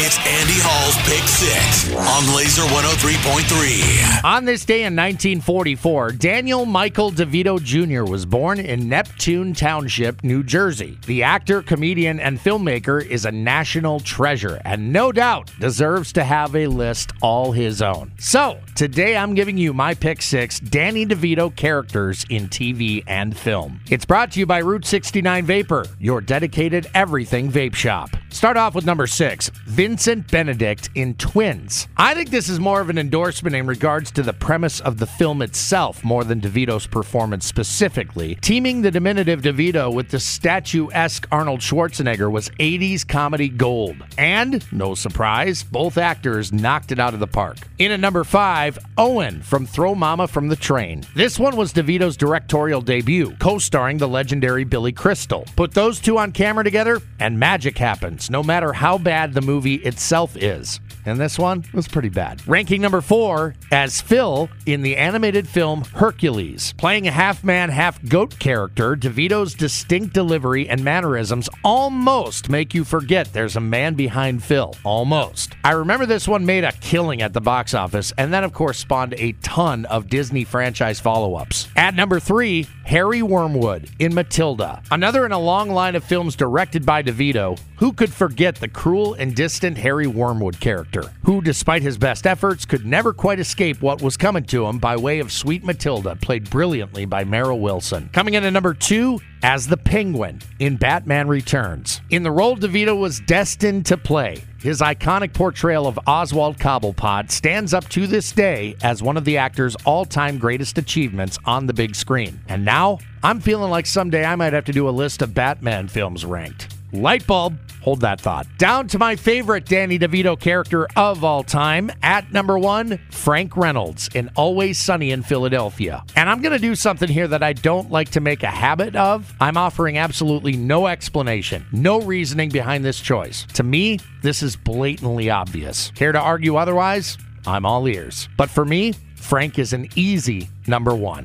It's Andy Hall's Pick Six on Laser 103.3. On this day in 1944, Daniel Michael DeVito Jr. was born in Neptune Township, New Jersey. The actor, comedian, and filmmaker is a national treasure and no doubt deserves to have a list all his own. So, today I'm giving you my pick six Danny DeVito characters in TV and film. It's brought to you by Route 69 Vapor, your dedicated everything vape shop. Start off with number six Vincent Benedict in Twins. I think this is more of an endorsement in regards to the premise of the film itself more than DeVito's performance specifically. Teaming the diminutive DeVito with the statuesque Arnold Schwarzenegger was 80s comedy gold. And, no surprise, both actors knocked it out of the park. In at number five, Owen from Throw Momma from the Train. This one was DeVito's directorial debut, co starring the legendary Billy Crystal. Put those two on camera together, and magic happens, no matter how bad the movie itself is. And this one was pretty bad. Ranking number four as Phil in the animated film Hercules. Playing a half man, half goat character, DeVito's distinct delivery and mannerisms almost make you forget there's a man behind Phil. Almost. I remember this one made a killing at the box office, and then, of course, spawned a ton of Disney franchise follow ups. At number three, Harry Wormwood in Matilda. Another in a long line of films directed by DeVito. Who could forget the cruel and distant Harry Wormwood character, who, despite his best efforts, could never quite escape what was coming to him by way of Sweet Matilda, played brilliantly by Mara Wilson. Coming in at number two, as the Penguin in Batman Returns. In the role DeVito was destined to play, his iconic portrayal of Oswald Cobblepot stands up to this day as one of the actor's all time greatest achievements on the big screen. And now, I'm feeling like someday I might have to do a list of Batman films ranked. Light bulb. Hold that thought. Down to my favorite Danny DeVito character of all time. At number one, Frank Reynolds in Always Sunny in Philadelphia. And I'm going to do something here that I don't like to make a habit of. I'm offering absolutely no explanation, no reasoning behind this choice. To me, this is blatantly obvious. Care to argue otherwise? I'm all ears. But for me, Frank is an easy number one.